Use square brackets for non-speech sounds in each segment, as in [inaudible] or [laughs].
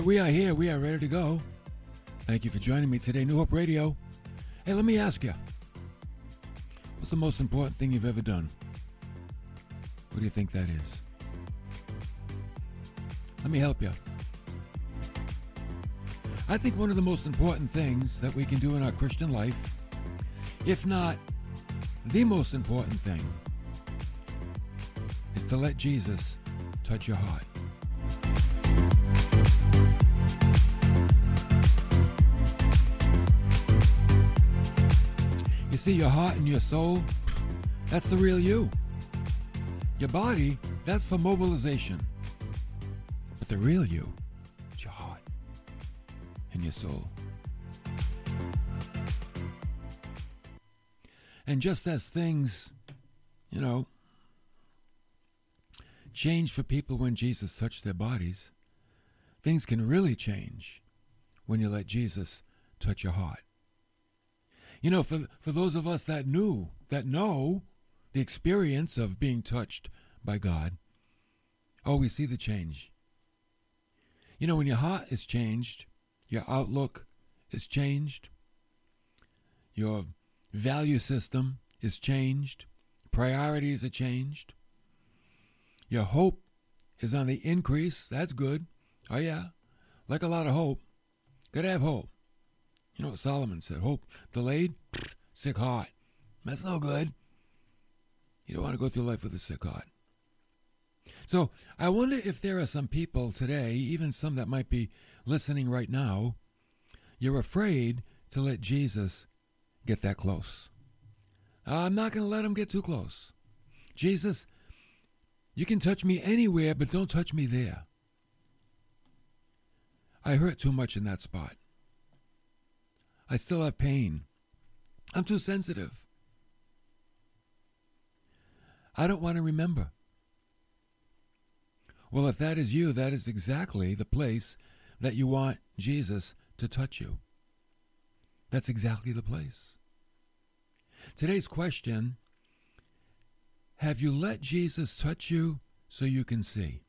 right, we are here. We are ready to go. Thank you for joining me today, New Hope Radio. Hey, let me ask you what's the most important thing you've ever done? What do you think that is? Let me help you. I think one of the most important things that we can do in our Christian life, if not the most important thing, is to let Jesus touch your heart. See, your heart and your soul, that's the real you. Your body, that's for mobilization. But the real you, is your heart and your soul. And just as things, you know, change for people when Jesus touched their bodies, things can really change when you let Jesus touch your heart. You know, for, for those of us that knew, that know the experience of being touched by God, oh, we see the change. You know, when your heart is changed, your outlook is changed, your value system is changed, priorities are changed, your hope is on the increase. That's good. Oh, yeah. Like a lot of hope. Gotta have hope. You know what Solomon said? Hope delayed, sick heart. That's no good. You don't want to go through life with a sick heart. So I wonder if there are some people today, even some that might be listening right now, you're afraid to let Jesus get that close. I'm not going to let him get too close. Jesus, you can touch me anywhere, but don't touch me there. I hurt too much in that spot. I still have pain. I'm too sensitive. I don't want to remember. Well, if that is you, that is exactly the place that you want Jesus to touch you. That's exactly the place. Today's question Have you let Jesus touch you so you can see?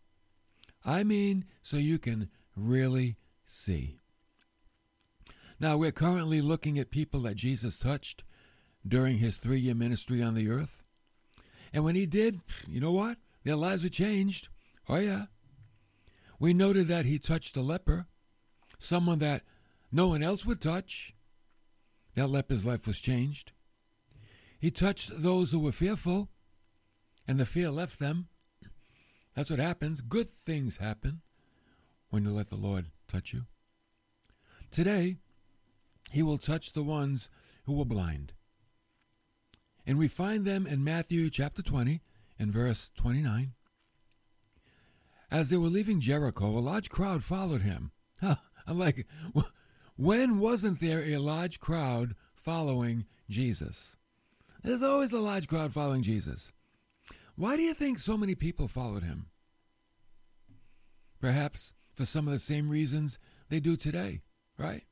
I mean, so you can really see. Now, we're currently looking at people that Jesus touched during his three year ministry on the earth. And when he did, you know what? Their lives were changed. Oh, yeah. We noted that he touched a leper, someone that no one else would touch. That leper's life was changed. He touched those who were fearful, and the fear left them. That's what happens. Good things happen when you let the Lord touch you. Today, he will touch the ones who were blind. And we find them in Matthew chapter 20 and verse 29. As they were leaving Jericho, a large crowd followed him. Huh, [laughs] I'm like, [laughs] when wasn't there a large crowd following Jesus? There's always a large crowd following Jesus. Why do you think so many people followed him? Perhaps for some of the same reasons they do today, right?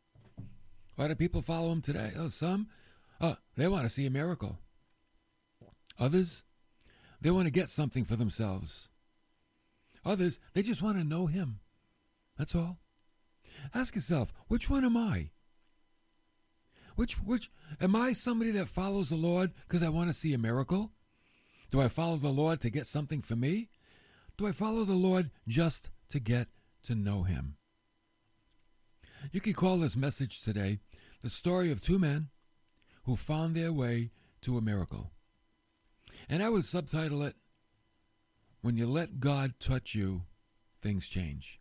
Why do people follow him today? Oh, some, oh, they want to see a miracle. Others, they want to get something for themselves. Others, they just want to know him. That's all. Ask yourself, which one am I? Which which am I somebody that follows the Lord because I want to see a miracle? Do I follow the Lord to get something for me? Do I follow the Lord just to get to know him? You could call this message today the story of two men who found their way to a miracle. And I would subtitle it When You Let God Touch You, Things Change.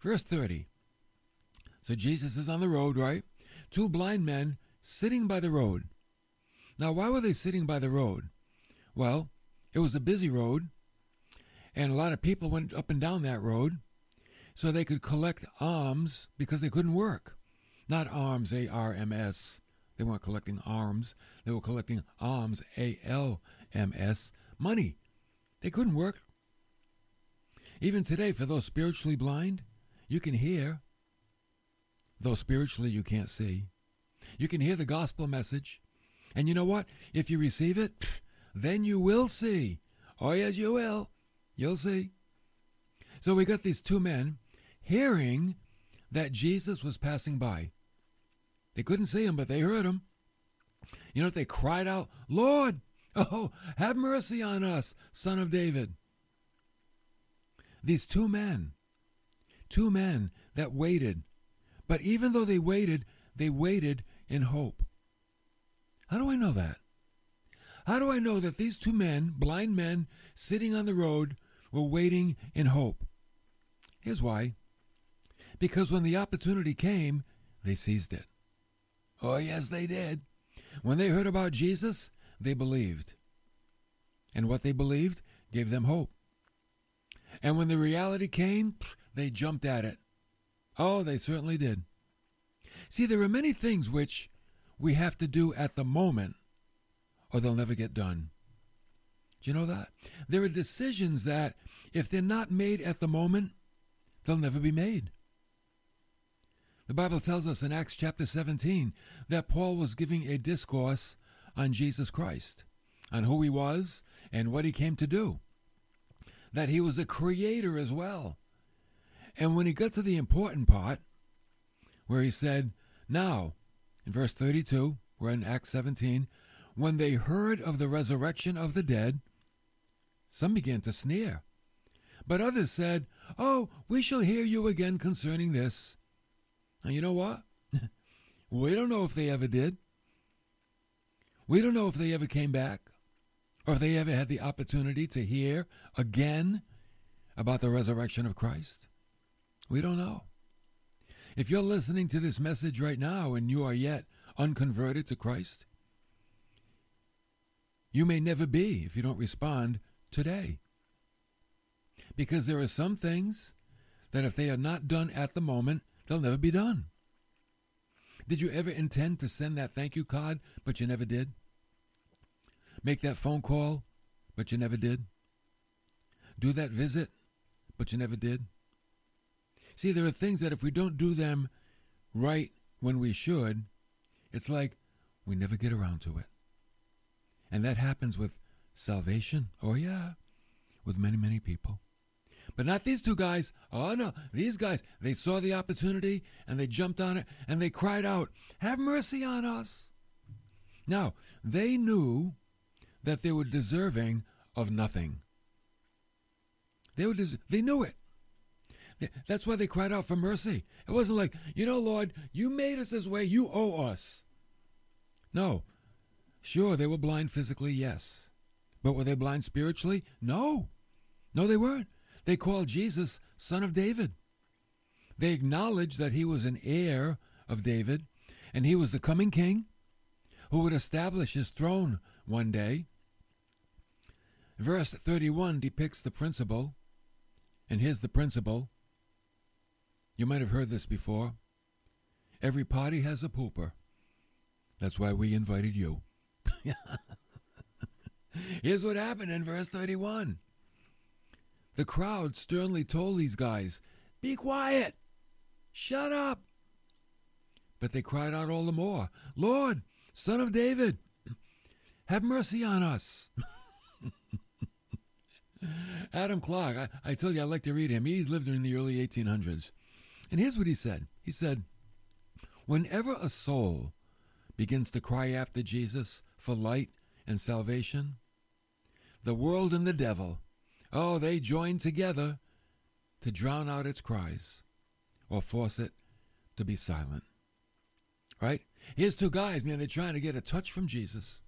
Verse 30. So Jesus is on the road, right? Two blind men sitting by the road. Now, why were they sitting by the road? Well, it was a busy road, and a lot of people went up and down that road so they could collect alms because they couldn't work. Not arms, A R M S. They weren't collecting arms, they were collecting alms, A L M S, money. They couldn't work. Even today, for those spiritually blind, you can hear, though spiritually you can't see. You can hear the gospel message. And you know what? If you receive it, then you will see. Oh, yes, you will. You'll see. So we got these two men hearing that Jesus was passing by. They couldn't see him, but they heard him. You know, they cried out, Lord, oh, have mercy on us, son of David. These two men, two men that waited, but even though they waited, they waited in hope. How do I know that? How do I know that these two men, blind men, sitting on the road, were waiting in hope? Here's why. Because when the opportunity came, they seized it. Oh, yes, they did. When they heard about Jesus, they believed. And what they believed gave them hope. And when the reality came, they jumped at it. Oh, they certainly did. See, there are many things which we have to do at the moment, or they'll never get done. Do you know that? There are decisions that, if they're not made at the moment, they'll never be made. The Bible tells us in Acts chapter 17 that Paul was giving a discourse on Jesus Christ, on who he was and what he came to do, that he was a creator as well. And when he got to the important part, where he said, Now, in verse 32, we're in Acts 17, when they heard of the resurrection of the dead, some began to sneer. But others said, Oh, we shall hear you again concerning this. And you know what? [laughs] we don't know if they ever did. We don't know if they ever came back or if they ever had the opportunity to hear again about the resurrection of Christ. We don't know. If you're listening to this message right now and you are yet unconverted to Christ, you may never be if you don't respond today. Because there are some things that if they are not done at the moment, They'll never be done. Did you ever intend to send that thank you card, but you never did? Make that phone call, but you never did? Do that visit, but you never did? See, there are things that if we don't do them right when we should, it's like we never get around to it. And that happens with salvation. Oh, yeah, with many, many people. But not these two guys. Oh no, these guys, they saw the opportunity and they jumped on it and they cried out, Have mercy on us. Now, they knew that they were deserving of nothing. They, were des- they knew it. That's why they cried out for mercy. It wasn't like, you know, Lord, you made us this way, you owe us. No. Sure, they were blind physically, yes. But were they blind spiritually? No. No, they weren't. They called Jesus Son of David. They acknowledged that he was an heir of David and he was the coming king who would establish his throne one day. Verse 31 depicts the principle, and here's the principle. You might have heard this before. Every party has a pooper. That's why we invited you. [laughs] here's what happened in verse 31. The crowd sternly told these guys, Be quiet! Shut up! But they cried out all the more, Lord, Son of David, have mercy on us. [laughs] Adam Clarke, I, I told you I like to read him. He's lived in the early 1800s. And here's what he said He said, Whenever a soul begins to cry after Jesus for light and salvation, the world and the devil Oh, they join together to drown out its cries or force it to be silent. Right? Here's two guys, man, they're trying to get a touch from Jesus,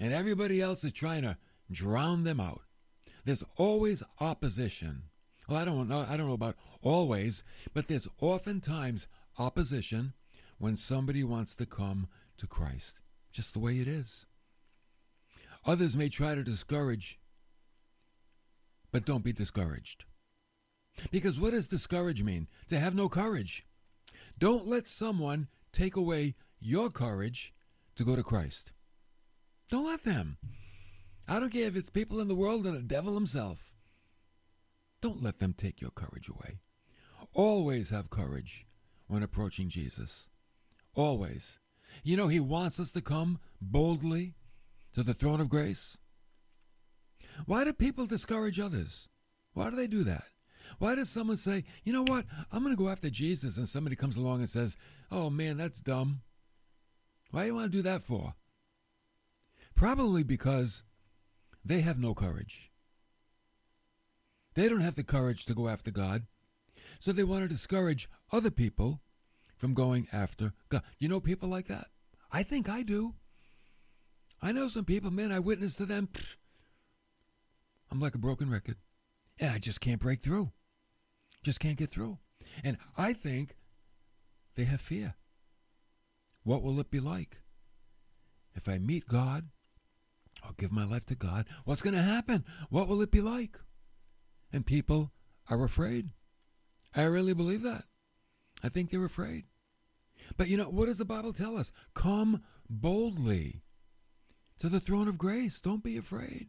and everybody else is trying to drown them out. There's always opposition. Well, I don't know, I don't know about always, but there's oftentimes opposition when somebody wants to come to Christ. Just the way it is. Others may try to discourage but don't be discouraged. Because what does discourage mean? To have no courage. Don't let someone take away your courage to go to Christ. Don't let them. I don't care if it's people in the world or the devil himself. Don't let them take your courage away. Always have courage when approaching Jesus. Always. You know, He wants us to come boldly to the throne of grace. Why do people discourage others? Why do they do that? Why does someone say, you know what, I'm going to go after Jesus, and somebody comes along and says, oh man, that's dumb? Why do you want to do that for? Probably because they have no courage. They don't have the courage to go after God. So they want to discourage other people from going after God. You know people like that? I think I do. I know some people, man, I witness to them. Pfft, I'm like a broken record. And I just can't break through. Just can't get through. And I think they have fear. What will it be like? If I meet God, I'll give my life to God. What's going to happen? What will it be like? And people are afraid. I really believe that. I think they're afraid. But you know, what does the Bible tell us? Come boldly to the throne of grace. Don't be afraid.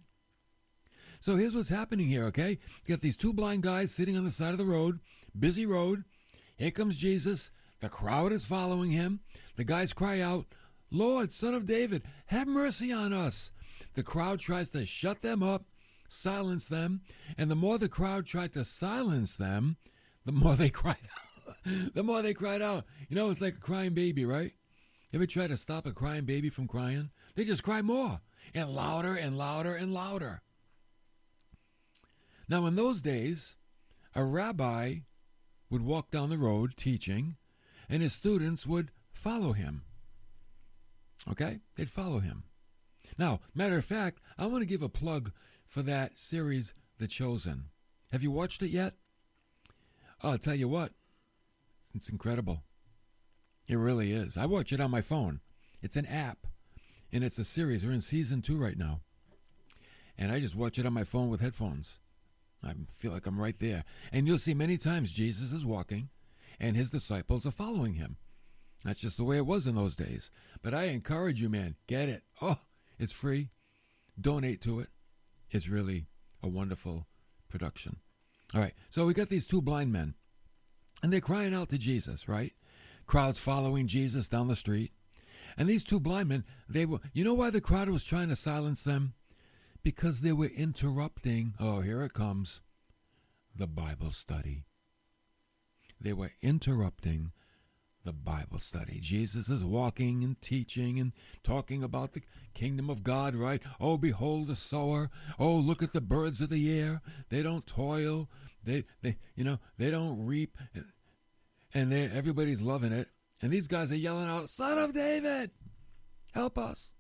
So here's what's happening here, okay? You got these two blind guys sitting on the side of the road, busy road. Here comes Jesus. The crowd is following him. The guys cry out, Lord, Son of David, have mercy on us. The crowd tries to shut them up, silence them, and the more the crowd tried to silence them, the more they [laughs] cried out. the more they cried out. You know, it's like a crying baby, right? You ever try to stop a crying baby from crying? They just cry more and louder and louder and louder. Now, in those days, a rabbi would walk down the road teaching, and his students would follow him. Okay? They'd follow him. Now, matter of fact, I want to give a plug for that series, The Chosen. Have you watched it yet? Oh, I'll tell you what, it's incredible. It really is. I watch it on my phone. It's an app, and it's a series. We're in season two right now. And I just watch it on my phone with headphones. I feel like I'm right there. And you'll see many times Jesus is walking, and his disciples are following him. That's just the way it was in those days. But I encourage you, man, get it. Oh, it's free. Donate to it. It's really a wonderful production. All right, so we got these two blind men, and they're crying out to Jesus, right? Crowds following Jesus down the street. And these two blind men, they were, you know why the crowd was trying to silence them? Because they were interrupting, oh, here it comes, the Bible study. They were interrupting the Bible study. Jesus is walking and teaching and talking about the kingdom of God, right? Oh, behold the sower. Oh, look at the birds of the air. They don't toil. They, they, you know, they don't reap, and they, everybody's loving it. And these guys are yelling out, "Son of David, help us!"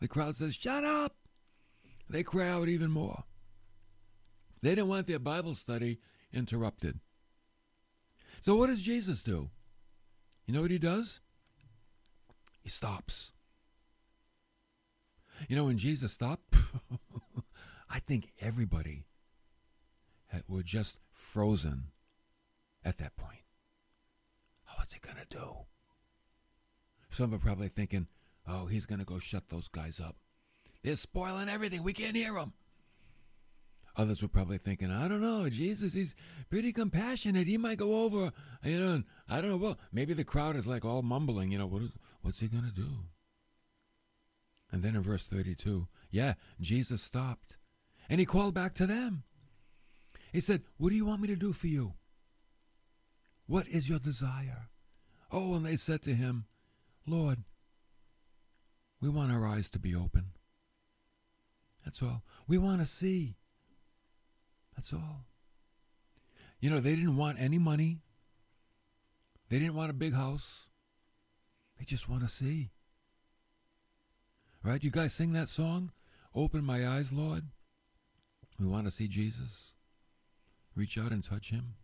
The crowd says, "Shut up!" They cry out even more. They didn't want their Bible study interrupted. So what does Jesus do? You know what he does? He stops. You know, when Jesus stopped, [laughs] I think everybody had, were just frozen at that point. Oh, what's he going to do? Some are probably thinking, oh, he's going to go shut those guys up. They're spoiling everything. We can't hear them. Others were probably thinking, I don't know, Jesus, he's pretty compassionate. He might go over, you know, I don't know. Well, maybe the crowd is like all mumbling, you know, what is, what's he going to do? And then in verse 32, yeah, Jesus stopped and he called back to them. He said, What do you want me to do for you? What is your desire? Oh, and they said to him, Lord, we want our eyes to be open. That's all. We want to see. That's all. You know, they didn't want any money. They didn't want a big house. They just want to see. Right? You guys sing that song? Open my eyes, Lord. We want to see Jesus. Reach out and touch him.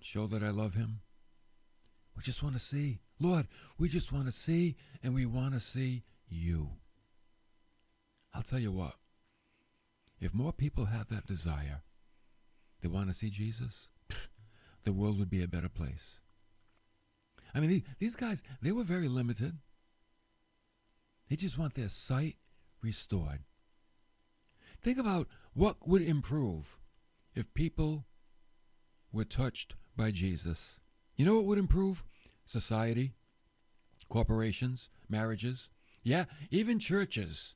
Show that I love him. We just want to see. Lord, we just want to see, and we want to see you. Tell you what. If more people had that desire, they want to see Jesus, [laughs] the world would be a better place. I mean, these guys, they were very limited. They just want their sight restored. Think about what would improve if people were touched by Jesus. You know what would improve? Society, corporations, marriages, yeah, even churches.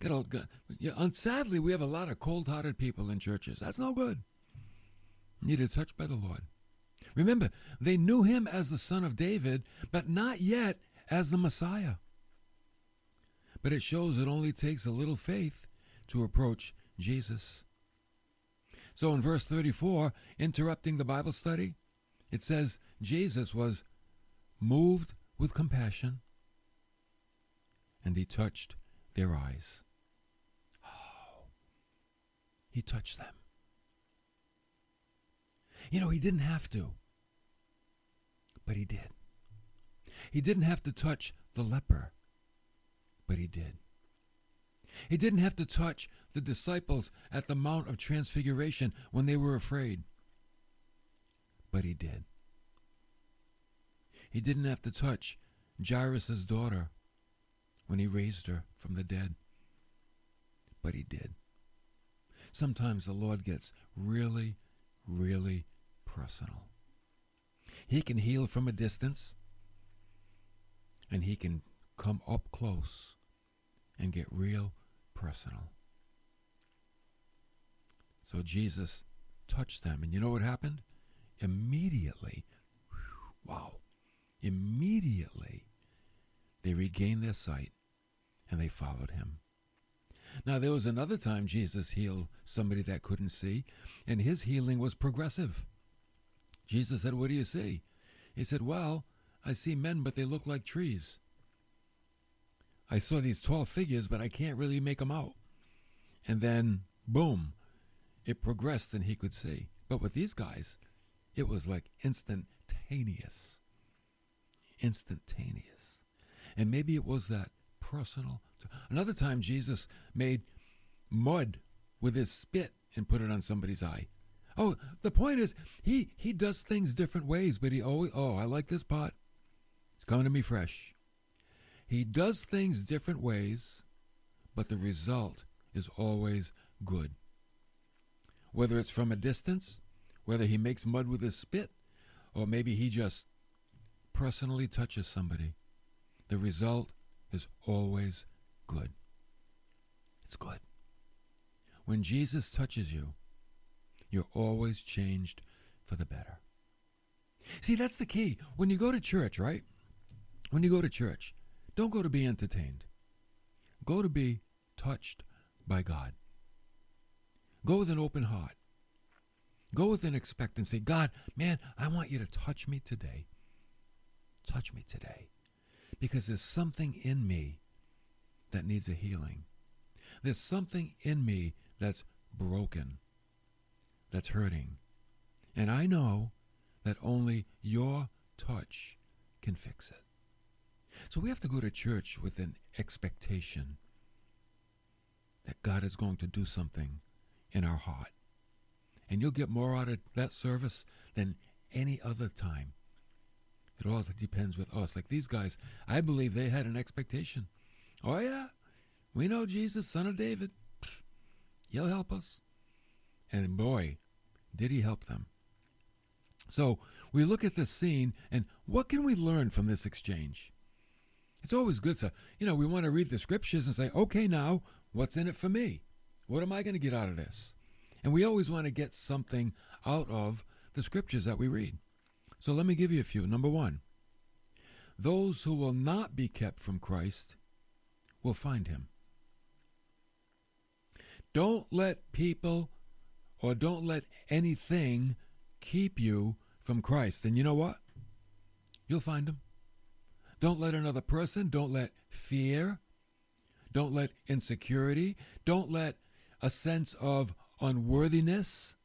Get, yeah, and sadly, we have a lot of cold hearted people in churches. That's no good. Needed touched by the Lord. Remember, they knew him as the son of David, but not yet as the Messiah. But it shows it only takes a little faith to approach Jesus. So in verse 34, interrupting the Bible study, it says Jesus was moved with compassion and he touched their eyes. He touched them. You know, he didn't have to, but he did. He didn't have to touch the leper, but he did. He didn't have to touch the disciples at the Mount of Transfiguration when they were afraid, but he did. He didn't have to touch Jairus' daughter when he raised her from the dead, but he did. Sometimes the Lord gets really, really personal. He can heal from a distance, and he can come up close and get real personal. So Jesus touched them, and you know what happened? Immediately, wow, immediately they regained their sight and they followed him. Now, there was another time Jesus healed somebody that couldn't see, and his healing was progressive. Jesus said, What do you see? He said, Well, I see men, but they look like trees. I saw these tall figures, but I can't really make them out. And then, boom, it progressed and he could see. But with these guys, it was like instantaneous. Instantaneous. And maybe it was that personal. Another time, Jesus made mud with his spit and put it on somebody's eye. Oh, the point is, he he does things different ways, but he always oh, I like this pot. It's coming to me fresh. He does things different ways, but the result is always good. Whether it's from a distance, whether he makes mud with his spit, or maybe he just personally touches somebody, the result is always good. It's good. When Jesus touches you, you're always changed for the better. See, that's the key. When you go to church, right? When you go to church, don't go to be entertained. Go to be touched by God. Go with an open heart. Go with an expectancy. God, man, I want you to touch me today. Touch me today. Because there's something in me that needs a healing. There's something in me that's broken that's hurting. And I know that only your touch can fix it. So we have to go to church with an expectation that God is going to do something in our heart. And you'll get more out of that service than any other time. It all depends with us. Like these guys, I believe they had an expectation. Oh, yeah, we know Jesus, son of David. He'll help us. And boy, did he help them. So we look at this scene and what can we learn from this exchange? It's always good to, you know, we want to read the scriptures and say, okay, now, what's in it for me? What am I going to get out of this? And we always want to get something out of the scriptures that we read. So let me give you a few. Number one, those who will not be kept from Christ will find him. Don't let people or don't let anything keep you from Christ. And you know what? You'll find him. Don't let another person, don't let fear, don't let insecurity, don't let a sense of unworthiness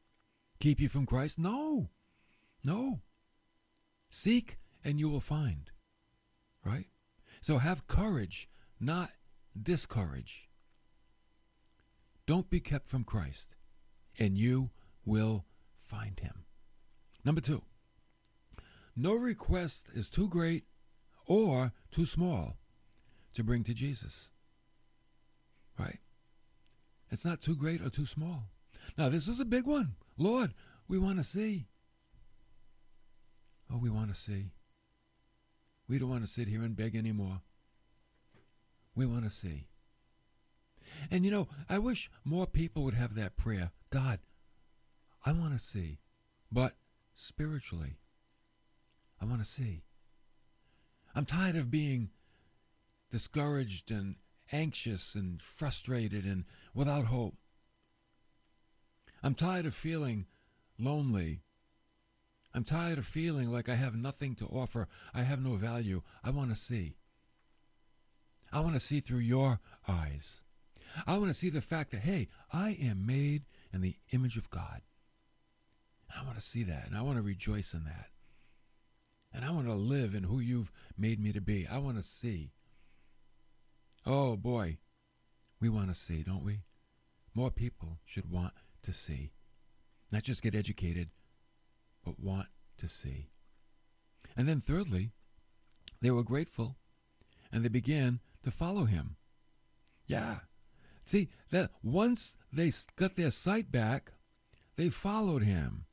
keep you from Christ. No, no. Seek and you will find. Right? So have courage, not discourage. Don't be kept from Christ, and you will find him. Number two, no request is too great or too small to bring to Jesus. Right? It's not too great or too small. Now, this is a big one. Lord, we want to see. Oh, we want to see. We don't want to sit here and beg anymore. We want to see. And you know, I wish more people would have that prayer God, I want to see, but spiritually, I want to see. I'm tired of being discouraged and anxious and frustrated and without hope. I'm tired of feeling lonely. I'm tired of feeling like I have nothing to offer. I have no value. I want to see. I want to see through your eyes. I want to see the fact that, hey, I am made in the image of God. And I want to see that and I want to rejoice in that. And I want to live in who you've made me to be. I want to see. Oh boy, we want to see, don't we? More people should want to see. Not just get educated, but want to see. And then, thirdly, they were grateful and they began to follow him. Yeah. See, that once they got their sight back, they followed him.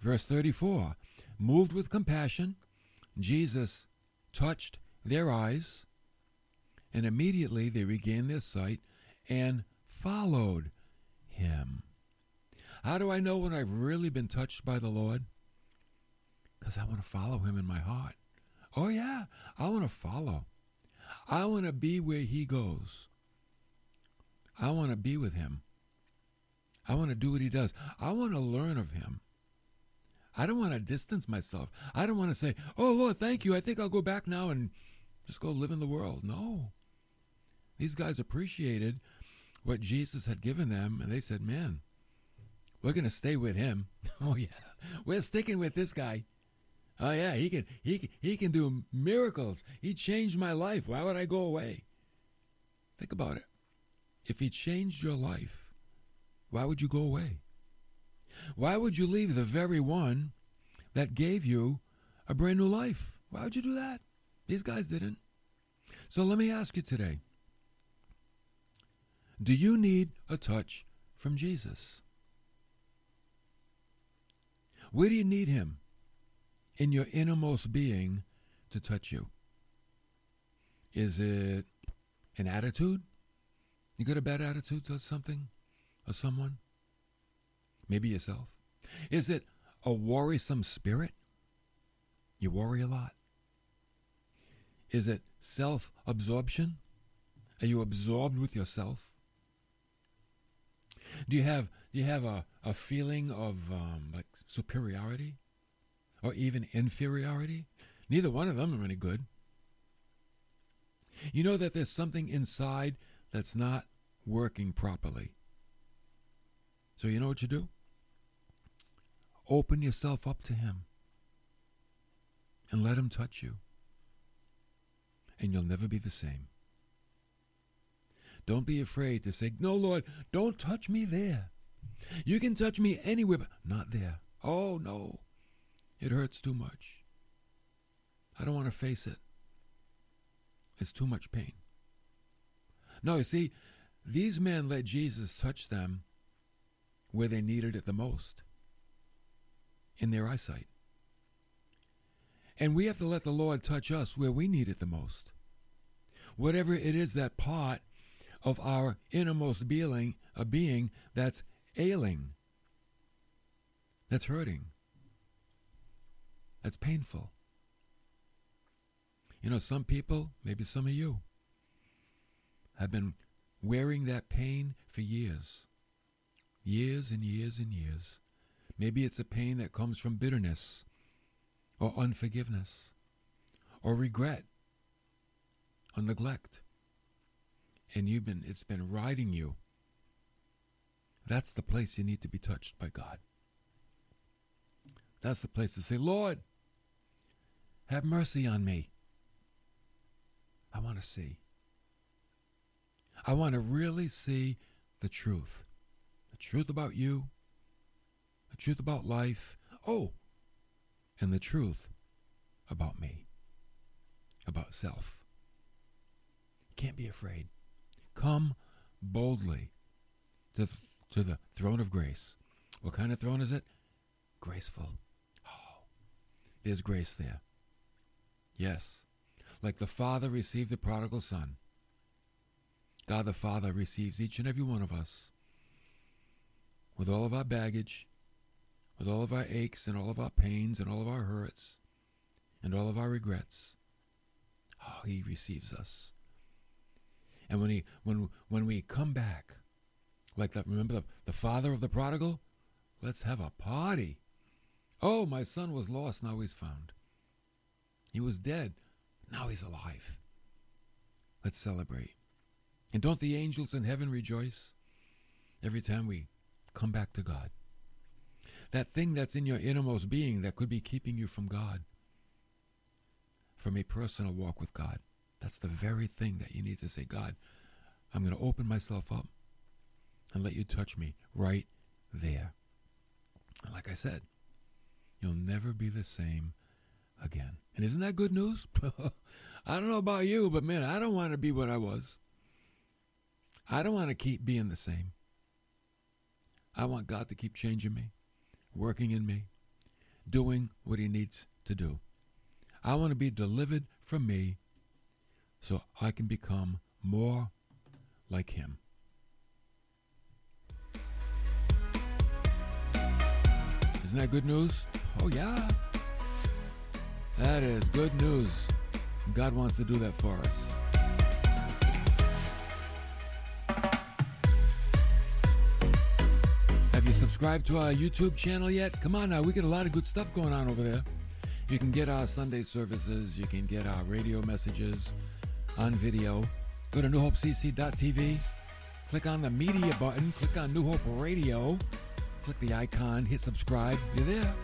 Verse 34 Moved with compassion, Jesus touched their eyes, and immediately they regained their sight and followed him. How do I know when I've really been touched by the Lord? Because I want to follow him in my heart. Oh, yeah, I want to follow. I want to be where he goes. I want to be with him. I want to do what he does. I want to learn of him. I don't want to distance myself. I don't want to say, oh, Lord, thank you. I think I'll go back now and just go live in the world. No. These guys appreciated what Jesus had given them, and they said, man, we're going to stay with him. [laughs] Oh, yeah. We're sticking with this guy. Oh yeah, he can he he can do miracles. He changed my life. Why would I go away? Think about it. If he changed your life, why would you go away? Why would you leave the very one that gave you a brand new life? Why would you do that? These guys didn't. So let me ask you today. Do you need a touch from Jesus? Where do you need him? In your innermost being to touch you? Is it an attitude? You got a bad attitude towards something or someone? Maybe yourself. Is it a worrisome spirit? You worry a lot. Is it self absorption? Are you absorbed with yourself? Do you have do you have a, a feeling of um, like superiority? Or even inferiority. Neither one of them are any good. You know that there's something inside that's not working properly. So you know what you do? Open yourself up to Him and let Him touch you. And you'll never be the same. Don't be afraid to say, No, Lord, don't touch me there. You can touch me anywhere, but not there. Oh, no. It hurts too much. I don't want to face it. It's too much pain. No, you see, these men let Jesus touch them where they needed it the most in their eyesight. And we have to let the Lord touch us where we need it the most. Whatever it is that part of our innermost being, a being that's ailing, that's hurting. That's painful. You know, some people, maybe some of you, have been wearing that pain for years. Years and years and years. Maybe it's a pain that comes from bitterness or unforgiveness or regret or neglect. And you've been it's been riding you. That's the place you need to be touched by God. That's the place to say, Lord, have mercy on me. I want to see. I want to really see the truth. The truth about you, the truth about life. Oh, and the truth about me, about self. can't be afraid. Come boldly to, to the throne of grace. What kind of throne is it? Graceful. Oh, there's grace there. Yes, like the Father received the prodigal son. God the Father receives each and every one of us with all of our baggage, with all of our aches and all of our pains and all of our hurts and all of our regrets. Oh, he receives us. And when he when when we come back, like that, remember the, the father of the prodigal? Let's have a party. Oh, my son was lost, now he's found. He was dead, now he's alive. Let's celebrate. And don't the angels in heaven rejoice every time we come back to God? That thing that's in your innermost being that could be keeping you from God, from a personal walk with God. That's the very thing that you need to say, God, I'm going to open myself up and let you touch me right there. And like I said, you'll never be the same again. And isn't that good news? [laughs] I don't know about you, but man, I don't want to be what I was. I don't want to keep being the same. I want God to keep changing me, working in me, doing what He needs to do. I want to be delivered from me so I can become more like Him. Isn't that good news? Oh, yeah. That is good news. God wants to do that for us. Have you subscribed to our YouTube channel yet? Come on now, we get a lot of good stuff going on over there. You can get our Sunday services, you can get our radio messages on video. Go to newhopecc.tv, click on the media button, click on New Hope Radio, click the icon, hit subscribe. You're there.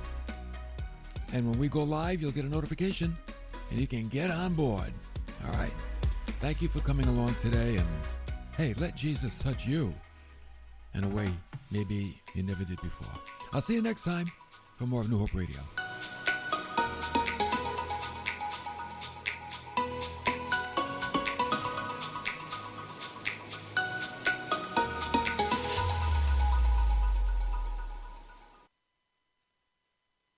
And when we go live, you'll get a notification and you can get on board. All right. Thank you for coming along today. And hey, let Jesus touch you in a way maybe you never did before. I'll see you next time for more of New Hope Radio.